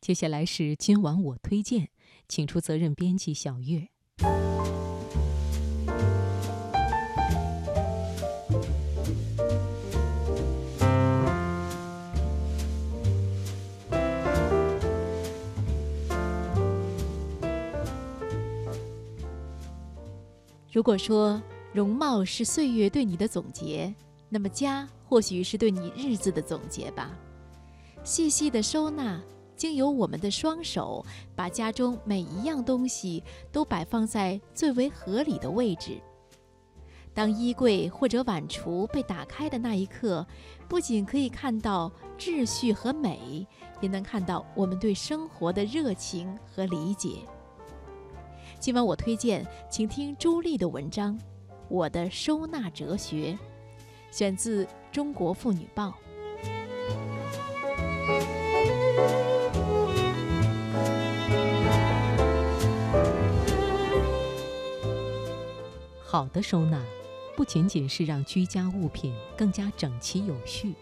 接下来是今晚我推荐，请出责任编辑小月。如果说容貌是岁月对你的总结，那么家或许是对你日子的总结吧。细细的收纳，经由我们的双手，把家中每一样东西都摆放在最为合理的位置。当衣柜或者碗橱被打开的那一刻，不仅可以看到秩序和美，也能看到我们对生活的热情和理解。今晚我推荐，请听朱莉的文章《我的收纳哲学》，选自《中国妇女报》。好的收纳，不仅仅是让居家物品更加整齐有序，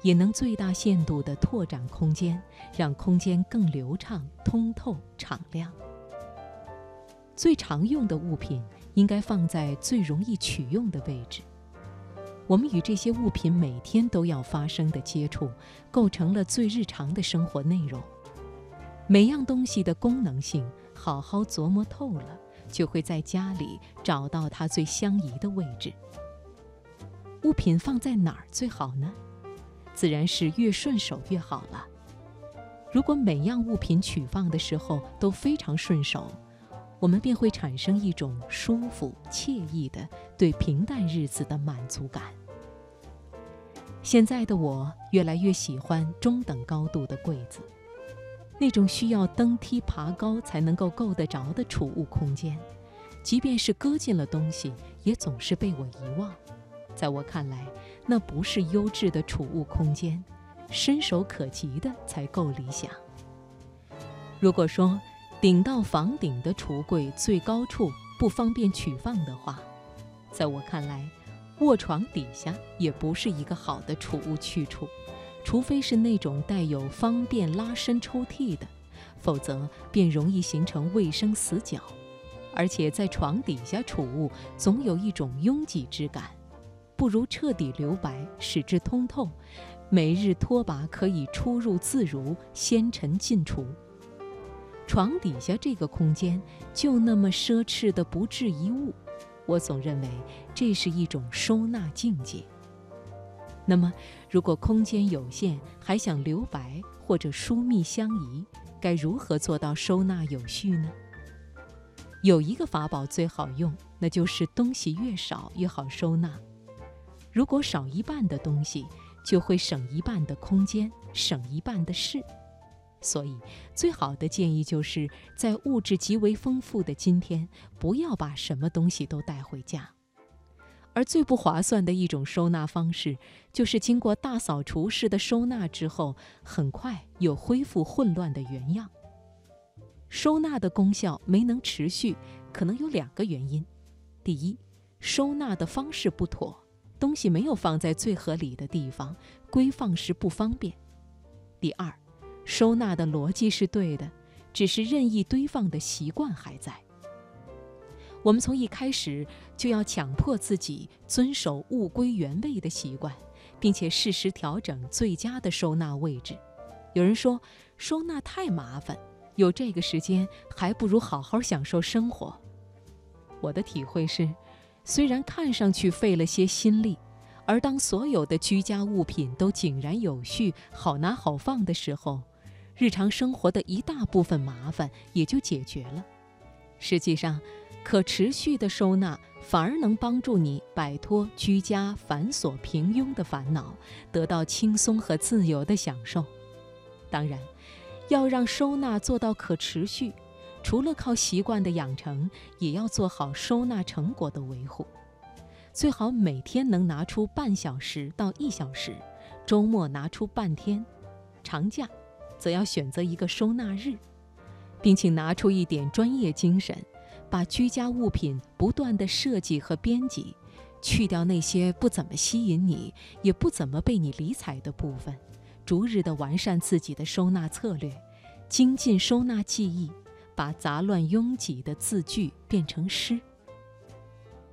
也能最大限度地拓展空间，让空间更流畅、通透、敞亮。最常用的物品应该放在最容易取用的位置。我们与这些物品每天都要发生的接触，构成了最日常的生活内容。每样东西的功能性，好好琢磨透了。就会在家里找到它最相宜的位置。物品放在哪儿最好呢？自然是越顺手越好了。如果每样物品取放的时候都非常顺手，我们便会产生一种舒服惬意的对平淡日子的满足感。现在的我越来越喜欢中等高度的柜子。那种需要登梯爬高才能够够得着的储物空间，即便是搁进了东西，也总是被我遗忘。在我看来，那不是优质的储物空间，伸手可及的才够理想。如果说顶到房顶的橱柜最高处不方便取放的话，在我看来，卧床底下也不是一个好的储物去处。除非是那种带有方便拉伸抽屉的，否则便容易形成卫生死角。而且在床底下储物，总有一种拥挤之感，不如彻底留白，使之通透。每日拖把可以出入自如，纤尘尽除。床底下这个空间就那么奢侈的不置一物，我总认为这是一种收纳境界。那么，如果空间有限，还想留白或者疏密相宜，该如何做到收纳有序呢？有一个法宝最好用，那就是东西越少越好收纳。如果少一半的东西，就会省一半的空间，省一半的事。所以，最好的建议就是在物质极为丰富的今天，不要把什么东西都带回家。而最不划算的一种收纳方式，就是经过大扫除式的收纳之后，很快又恢复混乱的原样。收纳的功效没能持续，可能有两个原因：第一，收纳的方式不妥，东西没有放在最合理的地方，归放时不方便；第二，收纳的逻辑是对的，只是任意堆放的习惯还在。我们从一开始就要强迫自己遵守物归原位的习惯，并且适时调整最佳的收纳位置。有人说收纳太麻烦，有这个时间还不如好好享受生活。我的体会是，虽然看上去费了些心力，而当所有的居家物品都井然有序、好拿好放的时候，日常生活的一大部分麻烦也就解决了。实际上，可持续的收纳反而能帮助你摆脱居家繁琐平庸的烦恼，得到轻松和自由的享受。当然，要让收纳做到可持续，除了靠习惯的养成，也要做好收纳成果的维护。最好每天能拿出半小时到一小时，周末拿出半天，长假则要选择一个收纳日，并请拿出一点专业精神。把居家物品不断的设计和编辑，去掉那些不怎么吸引你，也不怎么被你理睬的部分，逐日的完善自己的收纳策略，精进收纳记忆，把杂乱拥挤的字句变成诗。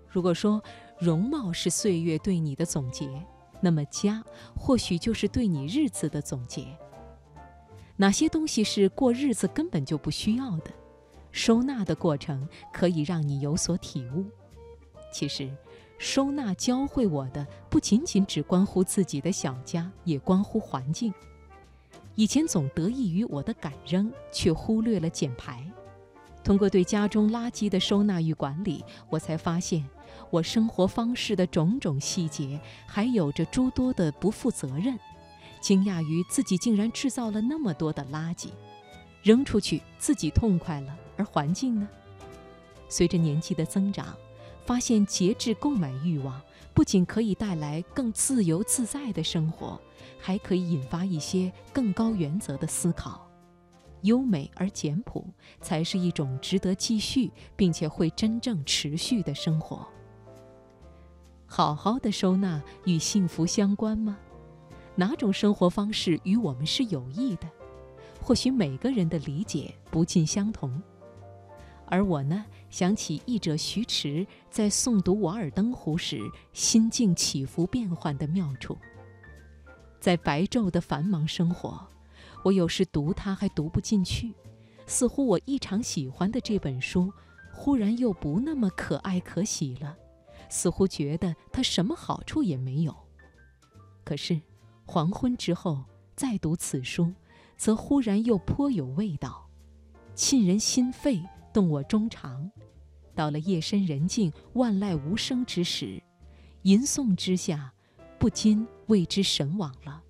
如果说容貌是岁月对你的总结，那么家或许就是对你日子的总结。哪些东西是过日子根本就不需要的？收纳的过程可以让你有所体悟。其实，收纳教会我的不仅仅只关乎自己的小家，也关乎环境。以前总得益于我的敢扔，却忽略了减排。通过对家中垃圾的收纳与管理，我才发现我生活方式的种种细节还有着诸多的不负责任。惊讶于自己竟然制造了那么多的垃圾，扔出去自己痛快了，而环境呢？随着年纪的增长，发现节制购买欲望不仅可以带来更自由自在的生活，还可以引发一些更高原则的思考。优美而简朴，才是一种值得继续并且会真正持续的生活。好好的收纳与幸福相关吗？哪种生活方式与我们是有益的？或许每个人的理解不尽相同。而我呢，想起译者徐迟在诵读《瓦尔登湖》时心境起伏变幻的妙处。在白昼的繁忙生活，我有时读它还读不进去，似乎我异常喜欢的这本书，忽然又不那么可爱可喜了，似乎觉得它什么好处也没有。可是。黄昏之后再读此书，则忽然又颇有味道，沁人心肺，动我衷肠。到了夜深人静、万籁无声之时，吟诵之下，不禁为之神往了。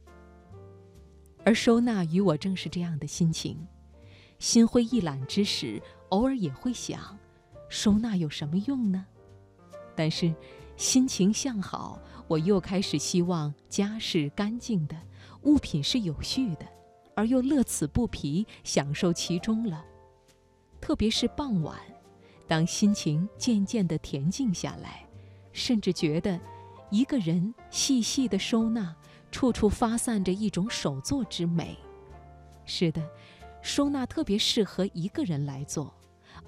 而收纳与我正是这样的心情，心灰意懒之时，偶尔也会想，收纳有什么用呢？但是。心情向好，我又开始希望家是干净的，物品是有序的，而又乐此不疲，享受其中了。特别是傍晚，当心情渐渐地恬静下来，甚至觉得一个人细细的收纳，处处发散着一种手作之美。是的，收纳特别适合一个人来做，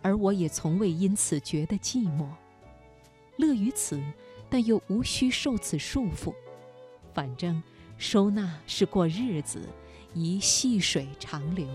而我也从未因此觉得寂寞。乐于此，但又无需受此束缚。反正收纳是过日子，宜细水长流。